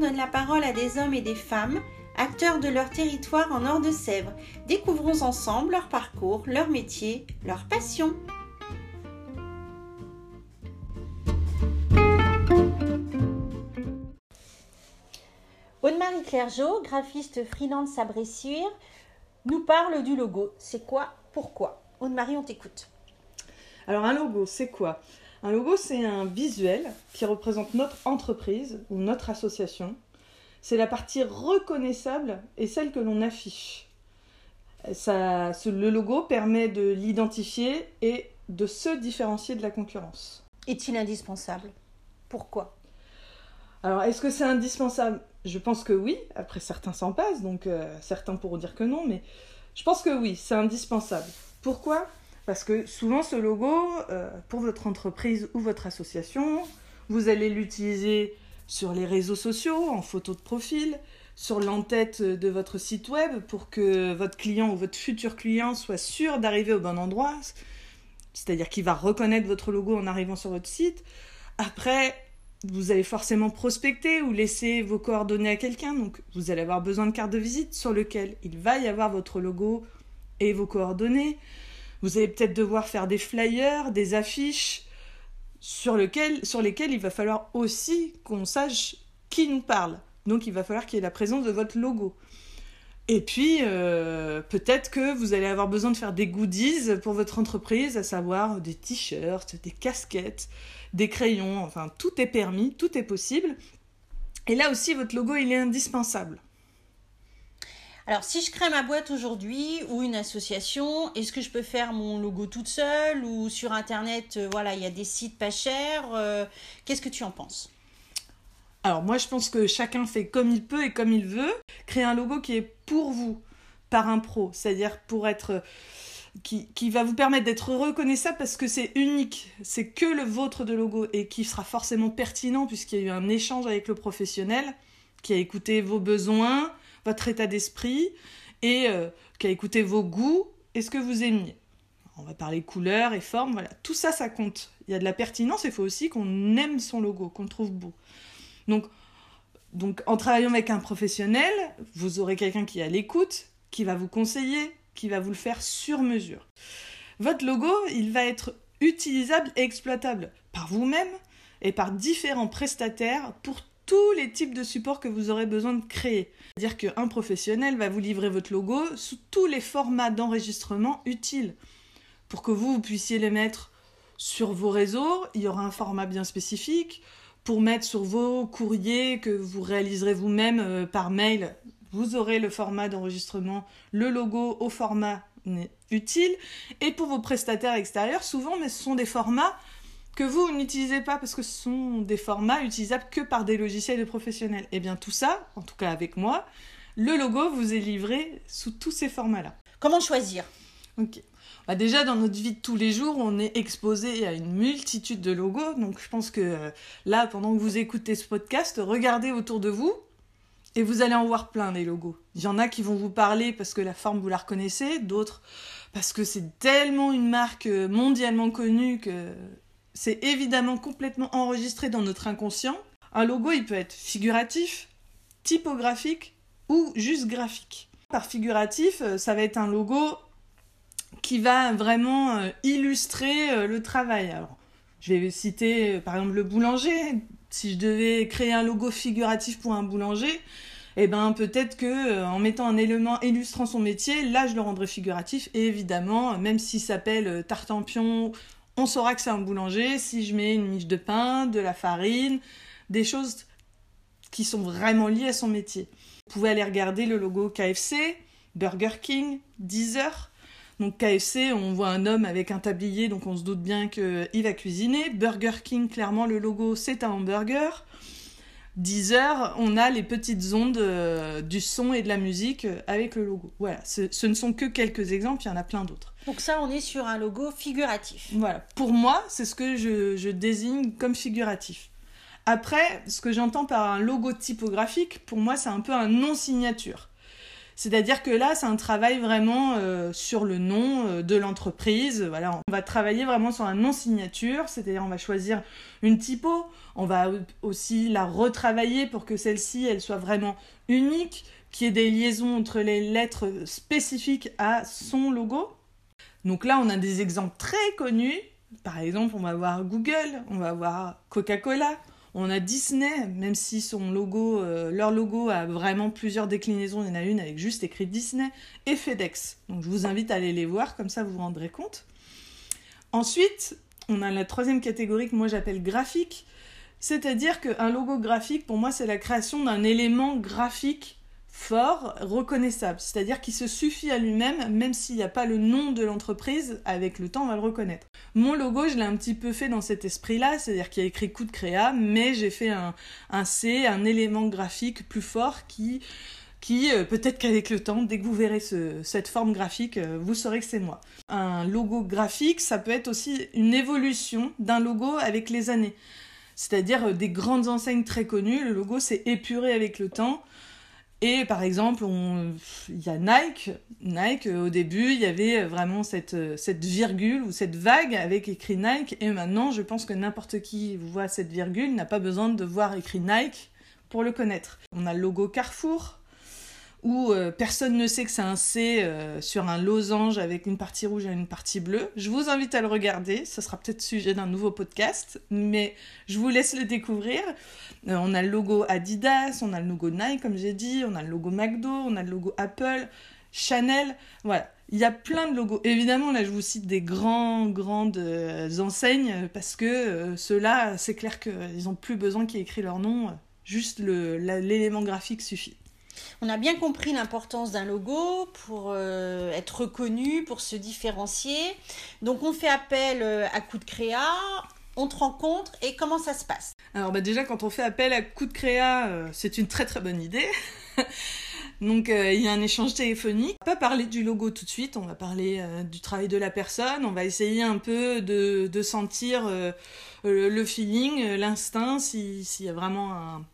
donne la parole à des hommes et des femmes, acteurs de leur territoire en Nord-de-Sèvres. Découvrons ensemble leur parcours, leur métier, leur passion. Aude-Marie Clergeau, graphiste freelance à Bressuire, nous parle du logo. C'est quoi? Pourquoi? Aude-Marie, on t'écoute. Alors un logo, c'est quoi? Un logo, c'est un visuel qui représente notre entreprise ou notre association. C'est la partie reconnaissable et celle que l'on affiche. Ça, le logo permet de l'identifier et de se différencier de la concurrence. Est-il indispensable? Pourquoi? Alors, est-ce que c'est indispensable? Je pense que oui. Après, certains s'en passent, donc euh, certains pourront dire que non, mais je pense que oui, c'est indispensable. Pourquoi? Parce que souvent ce logo, euh, pour votre entreprise ou votre association, vous allez l'utiliser sur les réseaux sociaux, en photo de profil, sur l'entête de votre site web pour que votre client ou votre futur client soit sûr d'arriver au bon endroit. C'est-à-dire qu'il va reconnaître votre logo en arrivant sur votre site. Après, vous allez forcément prospecter ou laisser vos coordonnées à quelqu'un. Donc, vous allez avoir besoin de carte de visite sur lequel il va y avoir votre logo et vos coordonnées. Vous allez peut-être devoir faire des flyers, des affiches sur, lesquelles il va falloir aussi qu'on sache qui nous parle. Donc il va falloir qu'il y ait la présence de votre logo. Et puis, euh, peut-être que vous allez avoir besoin de faire des goodies pour votre entreprise, à savoir des t-shirts, des casquettes, des crayons, enfin, tout est permis, tout est possible. Et là aussi, votre logo, il est indispensable. Alors, si je crée ma boîte aujourd'hui ou une association, est-ce que je peux faire mon logo toute seule ou sur Internet, euh, voilà, il y a des sites pas chers euh, Qu'est-ce que tu en penses? Alors, moi, je pense que chacun fait comme il peut et comme il veut. Créer un logo qui est pour vous, par un pro, c'est-à-dire pour être... Qui, qui, va vous permettre d'être reconnaissable parce que c'est unique, c'est que le vôtre de logo et qui sera forcément pertinent puisqu'il y a eu un échange avec le professionnel qui a écouté vos besoins, votre état d'esprit et euh, qui a écouté vos goûts et ce que vous aimiez. On va parler couleurs et formes, voilà. Tout ça, ça compte. Il y a de la pertinence, il faut aussi qu'on aime son logo, qu'on le trouve beau. Donc, en travaillant avec un professionnel, vous aurez quelqu'un qui est à l'écoute, qui va vous conseiller, qui va vous le faire sur mesure. Votre logo, il va être utilisable et exploitable par vous-même et par différents prestataires pour tous les types de supports que vous aurez besoin de créer. C'est-à-dire qu'un professionnel va vous livrer votre logo sous tous les formats d'enregistrement utiles. Pour que vous, puissiez les mettre sur vos réseaux, il y aura un format bien spécifique. Pour mettre sur vos courriers que vous réaliserez vous-même euh, par mail, vous aurez le format d'enregistrement, le logo au format utile. Et pour vos prestataires extérieurs, souvent, mais ce sont des formats que vous n'utilisez pas parce que ce sont des formats utilisables que par des logiciels de professionnels. Et eh bien tout ça, en tout cas avec moi, le logo vous est livré sous tous ces formats-là. Comment choisir? Ok. Bah déjà, dans notre vie de tous les jours, on est exposé à une multitude de logos. Donc, je pense que euh, là, pendant que vous écoutez ce podcast, regardez autour de vous et vous allez en voir plein des logos. Il y en a qui vont vous parler parce que la forme, vous la reconnaissez. D'autres parce que c'est tellement une marque euh, mondialement connue que c'est évidemment complètement enregistré dans notre inconscient. Un logo, il peut être figuratif, typographique ou juste graphique. Par figuratif, euh, ça va être un logo qui va vraiment euh, illustrer euh, le travail. Alors, je vais citer par exemple le boulanger. Si je devais créer un logo figuratif pour un boulanger, eh ben peut-être que en mettant un élément illustrant son métier, là je le rendrais figuratif. Et évidemment, même s'il s'appelle Tartampion on saura que c'est un boulanger si je mets une miche de pain, de la farine, des choses qui sont vraiment liées à son métier. Vous pouvez aller regarder le logo KFC, Burger King, Deezer. Donc KFC, on voit un homme avec un tablier, donc on se doute bien qu'il va cuisiner. Burger King, clairement, le logo, c'est un hamburger. Deezer, on a les petites ondes euh, du son et de la musique euh, avec le logo. Voilà, ce, ne sont que quelques exemples, il y en a plein d'autres. Donc ça, on est sur un logo figuratif. Voilà, pour moi, c'est ce que je, désigne comme figuratif. Après, ce que j'entends par un logo typographique, pour moi, c'est un peu un non-signature. C'est-à-dire que là, c'est un travail vraiment euh, sur le nom euh, de l'entreprise. On va travailler vraiment sur un nom signature, c'est-à-dire on va choisir une typo, on va aussi la retravailler pour que celle-ci, elle soit vraiment unique, qu'il y ait des liaisons entre les lettres spécifiques à son logo. Donc là, on a des exemples très connus. Par exemple, on va voir Google, on va voir Coca-Cola, on a Disney, même si son logo, euh, leur logo a vraiment plusieurs déclinaisons, il y en a une avec juste écrit Disney, et FedEx. Donc je vous invite à aller les voir, comme ça vous vous rendrez compte. Ensuite, on a la troisième catégorie que moi j'appelle graphique, c'est-à-dire qu'un logo graphique, pour moi, c'est la création d'un élément graphique fort, reconnaissable, c'est-à-dire qui se suffit à lui-même, même s'il n'y a pas le nom de l'entreprise, avec le temps on va le reconnaître. Mon logo, je l'ai un petit peu fait dans cet esprit-là, c'est-à-dire qu'il y a écrit coup de créa, mais j'ai fait un, un, C, un élément graphique plus fort qui, qui euh, peut-être qu'avec le temps, dès que vous verrez ce, cette forme graphique, euh, vous saurez que c'est moi. Un logo graphique, ça peut être aussi une évolution d'un logo avec les années. C'est-à-dire euh, des grandes enseignes très connues, le logo s'est épuré avec le temps. Et par exemple, il y a Nike. Nike, au début, il y avait vraiment cette, virgule ou cette vague avec écrit Nike. Et maintenant, je pense que n'importe qui voit cette virgule n'a pas besoin de voir écrit Nike pour le connaître. On a le logo Carrefour, où euh, personne ne sait que c'est un C euh, sur un losange avec une partie rouge et une partie bleue. Je vous invite à le regarder, ce sera peut-être sujet d'un nouveau podcast, mais je vous laisse le découvrir. Euh, on a le logo Adidas, on a le logo Nike comme j'ai dit, on a le logo McDo, on a le logo Apple, Chanel, voilà. Il y a plein de logos. Évidemment, là, je vous cite des grands, grandes enseignes parce que ceux-là, c'est clair qu'ils n'ont plus besoin qu'il y ait écrit leur nom. Juste l'élément graphique suffit. On a bien compris l'importance d'un logo pour euh, être reconnu, pour se différencier. Donc on fait appel euh, à coup de créa, on te rencontre et comment ça se passe? Alors bah déjà quand on fait appel à coup de créa, euh, c'est une très très bonne idée. Donc il y a un échange téléphonique. On va pas parler du logo tout de suite, on va parler du travail de la personne, on va essayer un peu de, sentir le feeling, l'instinct, s'il y a vraiment un,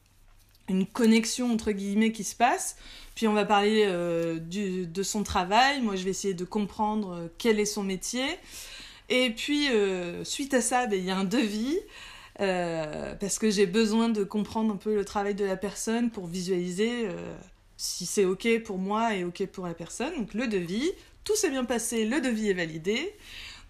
une connexion entre guillemets qui se passe. Puis on va parler euh, du, de son travail. Moi, je vais essayer de comprendre euh, quel est son métier. Et puis, euh, suite à ça, ben, il y a un devis. parce que j'ai besoin de comprendre un peu le travail de la personne pour visualiser si c'est OK pour moi et OK pour la personne. Donc le devis, tout s'est bien passé, le devis est validé.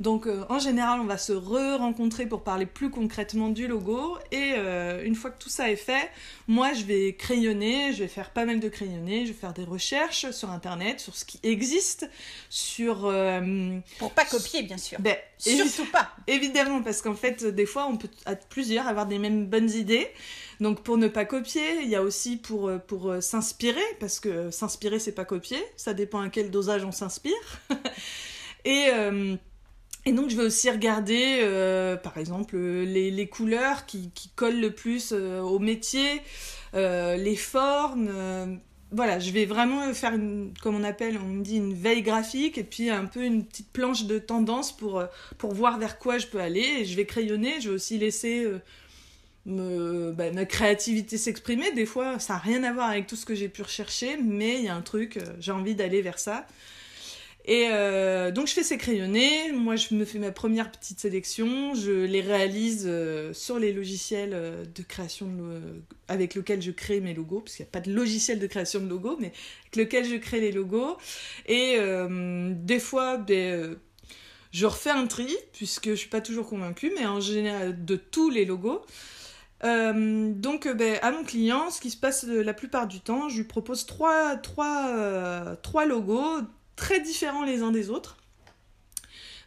Donc euh, en général, on va se re-rencontrer pour parler plus concrètement du logo. Et euh, une fois que tout ça est fait, moi je vais crayonner, je vais faire pas mal de crayonner, je vais faire des recherches sur Internet, sur ce qui existe, sur... Euh, pour pas copier bien sûr. Ben, Surtout pas. Évidemment, parce qu'en fait, des fois, on peut être plusieurs avoir des mêmes bonnes idées. Donc pour ne pas copier, il y a aussi pour, pour s'inspirer, parce que s'inspirer, c'est pas copier, ça dépend à quel dosage on s'inspire. et... Et donc je vais aussi regarder, euh, par exemple, les, les couleurs qui, qui, collent le plus euh, au métier, euh, les formes. Euh, voilà, je vais vraiment faire, une, comme on appelle, on me dit une veille graphique, et puis un peu une petite planche de tendance pour, euh, pour voir vers quoi je peux aller. Je vais crayonner, je vais aussi laisser me, bah, ma créativité s'exprimer. Des fois, ça n'a rien à voir avec tout ce que j'ai pu rechercher, mais il y a un truc, j'ai envie d'aller vers ça. Et euh, donc je fais ces crayonnés, moi je me fais ma première petite sélection, je les réalise euh, sur les logiciels euh, de création de, avec lesquels je crée mes logos, parce qu'il n'y a pas de logiciel de création de logos, mais avec lequel je crée les logos. Et des fois, je refais un tri, puisque je suis pas toujours convaincue, mais en général de tous les logos. Donc ben, à mon client, ce qui se passe la plupart du temps, je lui propose trois, trois, trois logos très différents les uns des autres.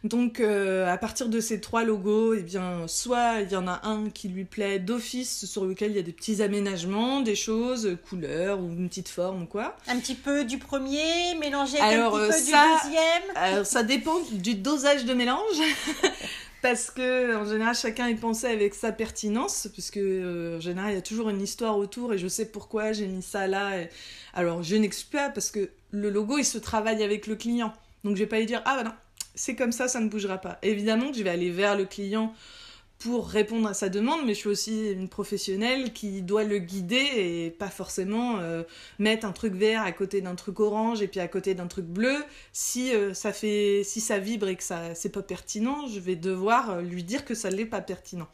Donc euh, à partir de ces trois logos, eh bien, soit il y en a un qui lui plaît d'office, sur lequel il y a des petits aménagements, des choses, couleurs ou une petite forme ou quoi. Un petit peu du premier, mélangé avec un petit peu du deuxième. Alors ça dépend du dosage de mélange. parce que en général chacun est pensé avec sa pertinence puisque euh, en général il y a toujours une histoire autour et je sais pourquoi j'ai mis ça là alors je n'explique pas parce que le logo il se travaille avec le client. Donc je vais pas lui dire ah bah non c'est comme ça ça ne bougera pas. Évidemment que je vais aller vers le client pour répondre à sa demande, mais je suis aussi une professionnelle qui doit le guider et pas forcément euh, mettre un truc vert à côté d'un truc orange et puis à côté d'un truc bleu. Si euh, ça fait, si ça vibre et que ça c'est pas pertinent, je vais devoir euh, lui dire que ça l'est pas pertinent.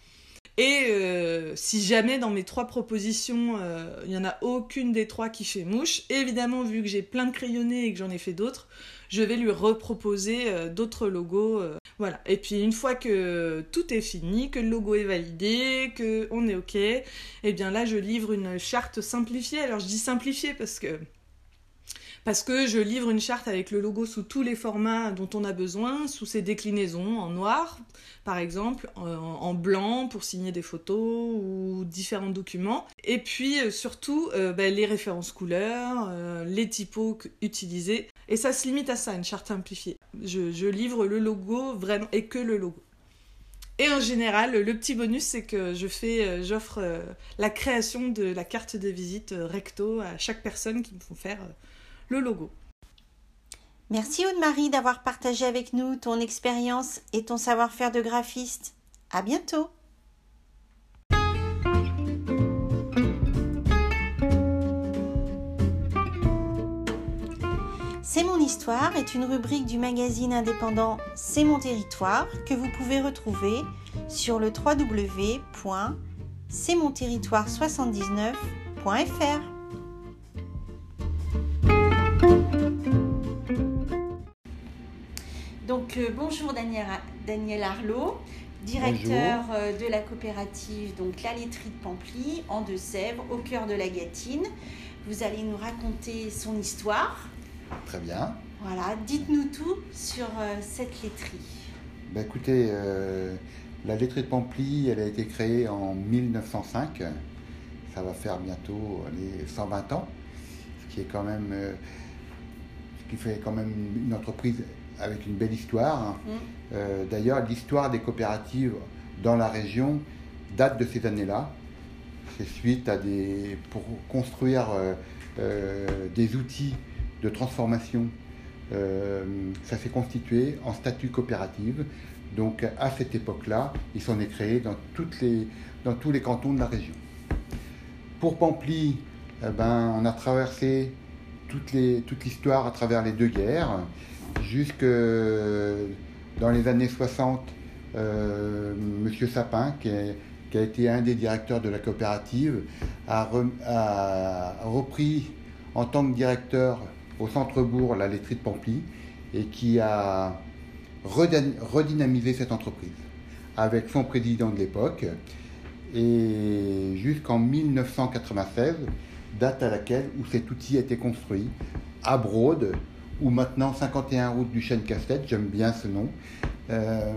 Et si jamais dans mes trois propositions, il n'y en a aucune des trois qui fait mouche, évidemment, vu que j'ai plein de crayonnés et que j'en ai fait d'autres, je vais lui reproposer d'autres logos voilà. Et puis une fois que tout est fini, que le logo est validé, que on est OK, eh bien là je livre une charte simplifiée. Alors je dis simplifiée parce que parce que je livre une charte avec le logo sous tous les formats dont on a besoin, sous ses déclinaisons en noir, par exemple, en, blanc pour signer des photos ou différents documents. Et puis euh, surtout euh, ben, les références couleurs, euh, les typos utilisés. Et ça se limite à ça, une charte simplifiée. Je, livre le logo vraiment et que le logo. Et en général, le petit bonus, c'est que je fais, j'offre la création de la carte de visite recto à chaque personne qui me font faire logo. Merci Aude-Marie d'avoir partagé avec nous ton expérience et ton savoir-faire de graphiste. À bientôt. C'est mon histoire est une rubrique du magazine indépendant C'est mon territoire que vous pouvez retrouver sur le www.c'estmonterritoire79.fr. Donc euh, bonjour Daniel, Daniel Arlot, directeur euh, de la coopérative donc La Laiterie de Pamply en Deux-Sèvres, au cœur de la Gâtine. Vous allez nous raconter son histoire. Très bien. Voilà, dites-nous tout sur euh, cette laiterie. Ben écoutez, la laiterie de Pamply, elle a été créée en 1905. Ça va faire bientôt les 120 ans, ce qui est quand même, ce qui fait quand même une entreprise avec une belle histoire. Mm. Euh, d'ailleurs, l'histoire des coopératives dans la région date de ces années-là. C'est suite à des. pour construire euh, euh, des outils de transformation. ça s'est constitué en statut coopérative. Donc à cette époque-là, ils créés dans, toutes les, dans tous les cantons de la région. Pour Pamply, eh ben, on a traversé toute l'histoire à travers les deux guerres jusque dans les années 60, euh, Monsieur Sapin, qui, a été un des directeurs de la coopérative, a, repris en tant que directeur au centre-bourg la laiterie de Pamply et qui a redynamisé cette entreprise avec son président de l'époque. Et jusqu'en 1996, date à laquelle où cet outil a été construit à Broad, ou maintenant 51 routes du chêne casse j'aime bien ce nom, euh,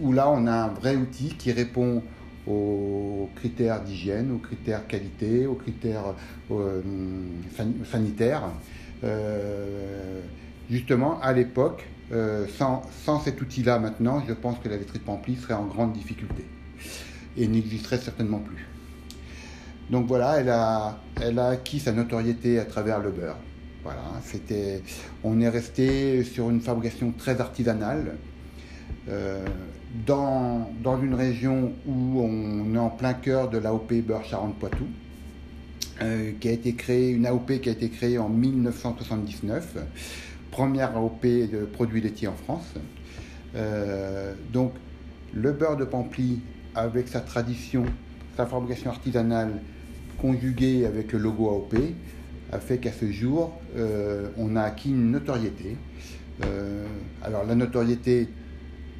où là on a un vrai outil qui répond aux critères d'hygiène, aux critères qualité, aux critères euh, sanitaires. Euh, justement, à l'époque, sans, cet outil-là maintenant, je pense que la laiterie de serait en grande difficulté et n'existerait certainement plus. Donc voilà, elle a acquis sa notoriété à travers le beurre. Voilà, c'était, on est resté sur une fabrication très artisanale. Euh, dans, une région où on est en plein cœur de l'AOP Beurre Charente-Poitou, euh, qui a été créée, une AOP qui a été créée en 1979, première AOP de produits laitiers en France. Euh, donc le beurre de Pamply, avec sa tradition, sa fabrication artisanale, conjuguée avec le logo AOP, a fait qu'à ce jour, euh, on a acquis une notoriété. Euh, alors la notoriété,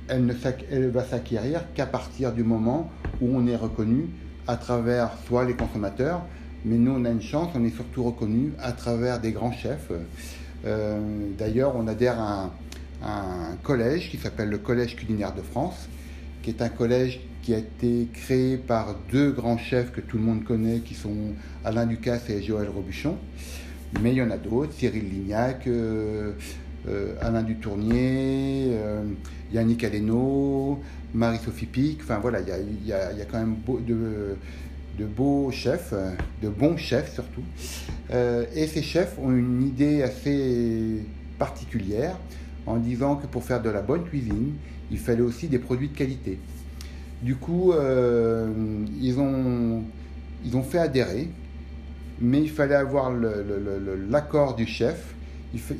elle, ne va s'acquérir qu'à partir du moment où on est reconnu à travers soit les consommateurs, mais nous on a une chance, on est surtout reconnu à travers des grands chefs. Euh, d'ailleurs, on adhère à un collège qui s'appelle le Collège culinaire de France, qui est un collège qui a été créé par deux grands chefs que tout le monde connaît, qui sont Alain Ducasse et Joël Robuchon. Mais il y en a d'autres, Cyril Lignac, euh, euh, Alain Dutournier, euh, Yannick Aleno, Marie-Sophie Pic. Enfin voilà, il y a, quand même de, de, beaux chefs, de bons chefs surtout. et ces chefs ont une idée assez particulière en disant que pour faire de la bonne cuisine, il fallait aussi des produits de qualité. Du coup, euh, ils, ont, ils ont fait adhérer, mais il fallait avoir l'accord du chef.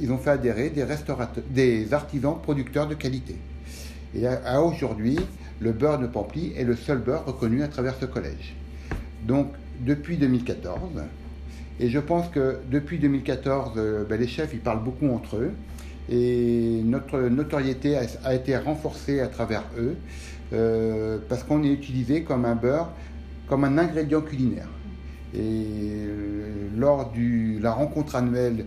Ils, ont fait adhérer des, restaurateurs, des artisans producteurs de qualité. Et à, aujourd'hui, le beurre de Pamply est le seul beurre reconnu à travers ce collège. Donc, depuis 2014, et je pense que depuis 2014, euh, ben, les chefs, ils parlent beaucoup entre eux. Et notre notoriété a, été renforcée à travers eux, euh, parce qu'on est utilisé comme un beurre, comme un ingrédient culinaire. Et euh, lors de la rencontre annuelle,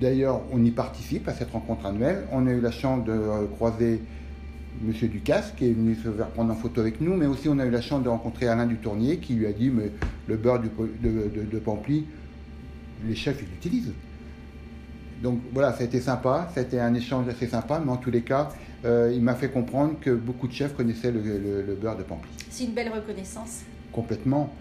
d'ailleurs, on y participe à cette rencontre annuelle. On a eu la chance de croiser Monsieur Ducasse qui est venu se faire prendre en photo avec nous, mais aussi on a eu la chance de rencontrer Alain Dutournier qui lui a dit mais le beurre de, de, les chefs ils l'utilisent. Donc voilà, ça a été sympa, ça a été un échange assez sympa, mais en tous les cas, euh, il m'a fait comprendre que beaucoup de chefs connaissaient le, beurre de Pamply. C'est une belle reconnaissance. Complètement.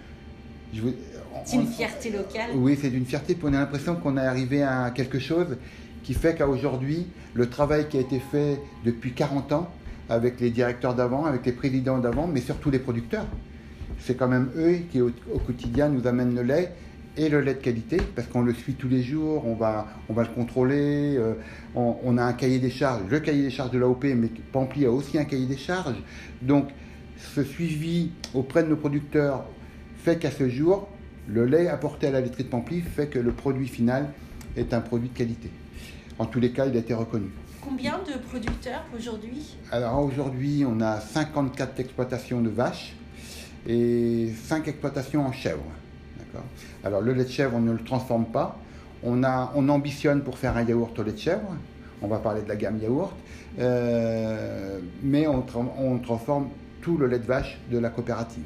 C'est une fierté locale. Oui, c'est une fierté, puis on a l'impression qu'on est arrivé à quelque chose qui fait qu'à aujourd'hui, le travail qui a été fait depuis 40 ans, avec les directeurs d'avant, avec les présidents d'avant, mais surtout les producteurs. C'est quand même eux qui au, quotidien nous amènent le lait et le lait de qualité, parce qu'on le suit tous les jours, on va, on va le contrôler, euh, on, a un cahier des charges, le cahier des charges de l'AOP, mais Pampli a aussi un cahier des charges. Donc ce suivi auprès de nos producteurs fait qu'à ce jour, le lait apporté à la laiterie de Pampli fait que le produit final est un produit de qualité. En tous les cas, il a été reconnu. Combien de producteurs aujourd'hui? Alors aujourd'hui, on a 54 exploitations de vaches et 5 exploitations en chèvre. Alors le lait de chèvre, on ne le transforme pas. On, ambitionne pour faire un yaourt au lait de chèvre. On va parler de la gamme yaourt. Euh, mais on, transforme tout le lait de vache de la coopérative.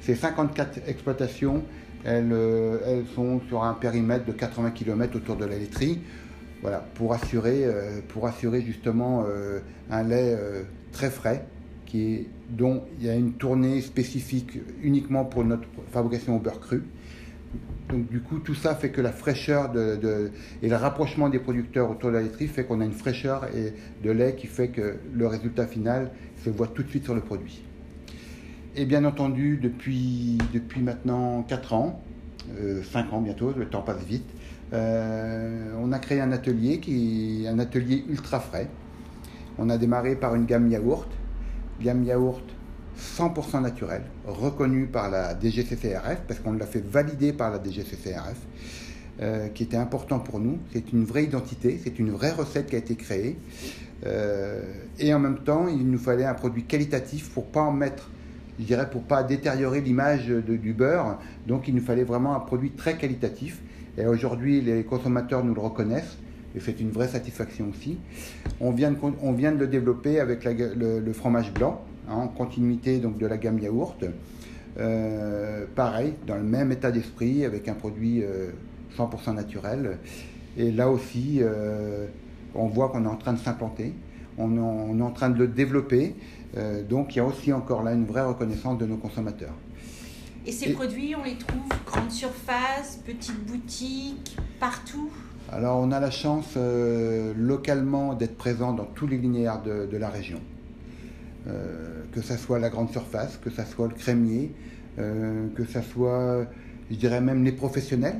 Ces 54 exploitations, elles, euh, elles sont sur un périmètre de 80 km autour de la laiterie. Voilà, pour assurer, euh, pour assurer justement un lait très frais, dont il y a une tournée spécifique uniquement pour notre fabrication au beurre cru. Donc du coup, tout ça fait que la fraîcheur de, et le rapprochement des producteurs autour de la laiterie fait qu'on a une fraîcheur et de lait qui fait que le résultat final se voit tout de suite sur le produit. Et bien entendu, depuis, depuis maintenant 4 ans, 5 ans bientôt, le temps passe vite, euh, on a créé un atelier qui est un atelier ultra frais. On a démarré par une gamme yaourt, gamme yaourt 100% naturelle, reconnue par la DGCCRF, parce qu'on l'a fait valider par la DGCCRF, euh, qui était important pour nous. C'est une vraie identité, c'est une vraie recette qui a été créée. Euh, et en même temps, il nous fallait un produit qualitatif pour pas en mettre, je dirais, pour pas détériorer l'image du beurre. Donc, il nous fallait vraiment un produit très qualitatif. Et aujourd'hui, les consommateurs nous le reconnaissent et c'est une vraie satisfaction aussi. On vient de, le développer avec le, fromage blanc, en continuité donc de la gamme yaourt. Euh, pareil, dans le même état d'esprit, avec un produit 100% euh, naturel. Et là aussi, euh, on voit qu'on est en train de s'implanter, on, on, est en train de le développer. donc il y a aussi encore là une vraie reconnaissance de nos consommateurs. Et ces produits, on les trouve grande surface, petite boutique, partout? Alors, on a la chance euh, localement d'être présent dans tous les linéaires de, la région. Euh, que ça soit la grande surface, que ça soit le crémier, euh, que ça soit, je dirais même les professionnels,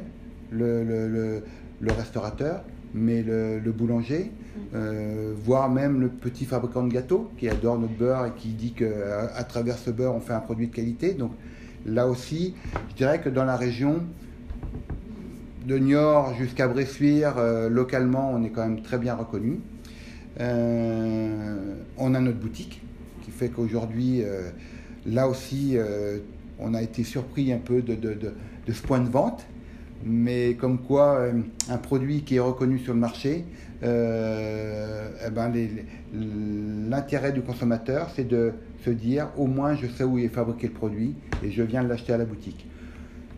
le, restaurateur, mais le, boulanger, mm. voire même le petit fabricant de gâteaux qui adore notre beurre et qui dit qu'à à travers ce beurre, on fait un produit de qualité. Donc, Là aussi, je dirais que dans la région, de Niort jusqu'à Bressuire, euh, localement, on est quand même très bien reconnu. Euh, on a notre boutique, fait qu'aujourd'hui, euh, là aussi, on a été surpris un peu de, ce point de vente. Mais comme quoi, un produit qui est reconnu sur le marché, eh ben l'intérêt du consommateur, c'est de se dire au moins je sais où est fabriqué le produit et je viens de l'acheter à la boutique.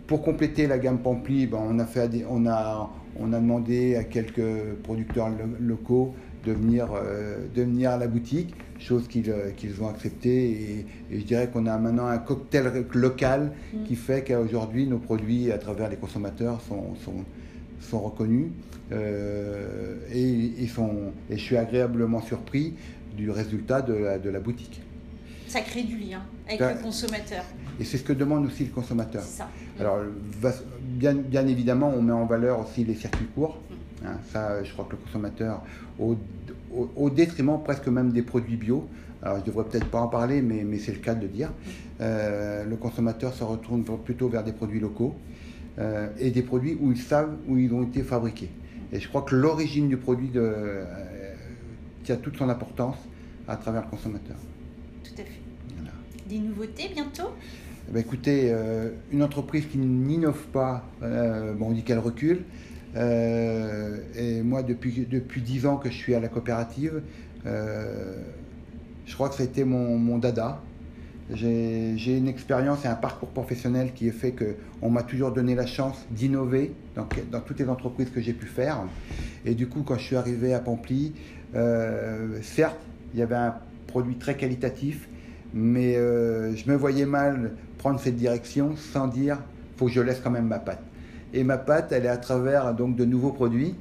Pour compléter la gamme Pampli, ben, on a demandé à quelques producteurs locaux de venir, euh, de venir à la boutique, chose qu'ils euh, ont accepté. Et, je dirais qu'on a maintenant un cocktail local mm. qui fait qu'aujourd'hui nos produits à travers les consommateurs sont, sont, sont reconnus. Euh, et, et, sont, et je suis agréablement surpris du résultat de la, de la boutique. Ça crée du lien avec Ça- le consommateur. Et c'est ce que demande aussi le consommateur. Ça. Alors, bien, bien évidemment, on met en valeur aussi les circuits courts. Hein, ça, je crois que le consommateur, au, au- au détriment presque même des produits bio, alors je devrais peut-être pas en parler, mais, mais c'est le cas de le dire, euh, le consommateur se retourne plutôt vers des produits locaux euh, et des produits où ils savent où ils ont été fabriqués. Et je crois que l'origine du produit de, euh, tient toute son importance à travers le consommateur. Tout à fait. Voilà. Des nouveautés bientôt? Eh ben, écoutez, euh, une entreprise qui n'innove pas, euh, bon, on dit qu'elle recule. Euh, et moi, depuis, depuis 10 ans que je suis à la coopérative, euh, je crois que été mon, mon dada. J'ai une expérience et un parcours professionnel qui a fait qu'on m'a toujours donné la chance d'innover dans, dans toutes les entreprises que j'ai pu faire. Et du coup, quand je suis arrivé à Pamply, euh, certes, il y avait un produit très qualitatif, mais euh, je me voyais mal prendre cette direction sans dire faut que je laisse quand même ma patte. Et ma patte, elle est à travers donc de nouveaux produits.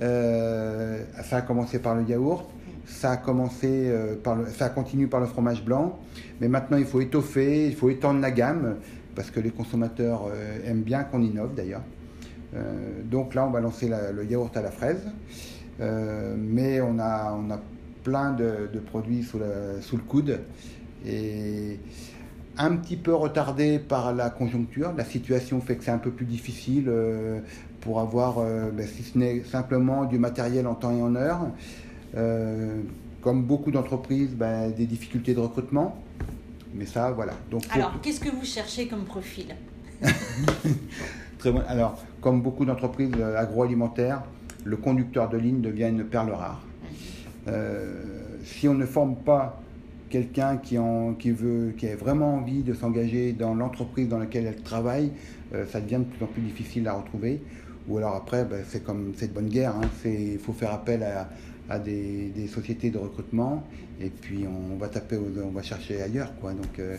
Euh, ça a commencé par le yaourt, ça a commencé euh, par le, par le fromage blanc, mais maintenant il faut étoffer, il faut étendre la gamme parce que les consommateurs euh, aiment bien qu'on innove d'ailleurs. Donc là, on va lancer la- le yaourt à la fraise, mais on a, on a plein de, produits sous, sous le coude et un petit peu retardé par la conjoncture. La situation fait que c'est un peu plus difficile euh, pour avoir, euh, ben, si ce n'est simplement du matériel en temps et en heure. Euh, comme beaucoup d'entreprises, ben, des difficultés de recrutement. Mais ça, voilà. Donc, Alors, qu'est-ce que vous cherchez comme profil? Très bon. Alors, comme beaucoup d'entreprises agroalimentaires, le conducteur de ligne devient une perle rare. Si on ne forme pas quelqu'un qui, en- qui, veut, qui a vraiment envie de s'engager dans l'entreprise dans laquelle elle travaille, euh, ça devient de plus en plus difficile à retrouver. Ou alors après, ben, c'est comme cette bonne guerre, hein, il faut faire appel à, à des, des sociétés de recrutement et puis on va taper, on va chercher ailleurs. Quoi. Donc, euh,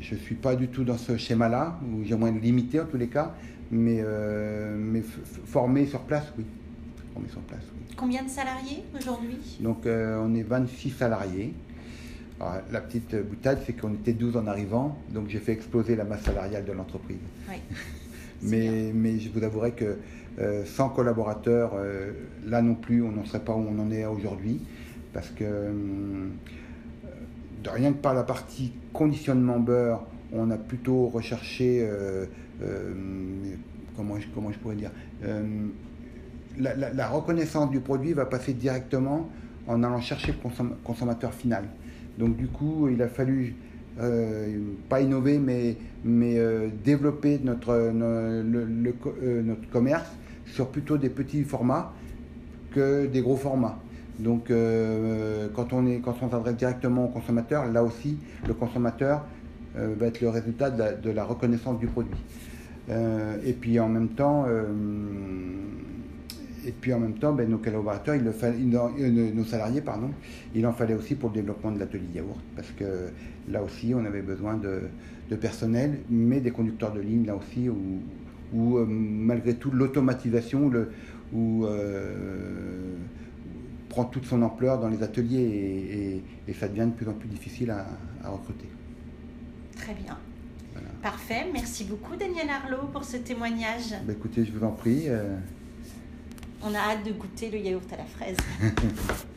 je ne suis pas du tout dans ce schéma-là, ou j'ai moins de limité en tous les cas, mais, euh, mais formé sur place, oui. Formé sur place, oui. Combien de salariés aujourd'hui? Donc euh, on est 26 salariés. Alors, la petite boutade, c'est qu'on était 12 en arrivant, donc j'ai fait exploser la masse salariale de l'entreprise. Oui. Mais, mais je vous avouerai que euh, sans collaborateurs, euh, là non plus, on n'en serait pas où on en est aujourd'hui. Parce que hum, de rien que par la partie conditionnement beurre, on a plutôt recherché, euh, euh, comment, je, comment je pourrais dire, euh, la, la- la reconnaissance du produit va passer directement en allant chercher le consom- consommateur final. Donc du coup, il a fallu euh, pas innover, mais, mais euh, développer notre, euh, notre commerce sur plutôt des petits formats que des gros formats. Donc quand on quand on s'adresse directement au consommateur, là aussi, le consommateur va être le résultat de la, reconnaissance du produit. Et puis en même temps, et puis en même temps, ben, nos collaborateurs, il le fallait- il en- euh, nos salariés, pardon, il en fallait aussi pour le développement de l'atelier yaourt, parce que là aussi, on avait besoin de, de personnel, mais des conducteurs de ligne là aussi, où, où, euh, malgré tout l'automatisation, où euh, prend toute son ampleur dans les ateliers et, et- et ça devient de plus en plus difficile à, à recruter. Très bien. Voilà. Parfait. Merci beaucoup, Daniel Arlot, pour ce témoignage. Ben, écoutez, je vous en prie. On a hâte de goûter le yaourt à la fraise.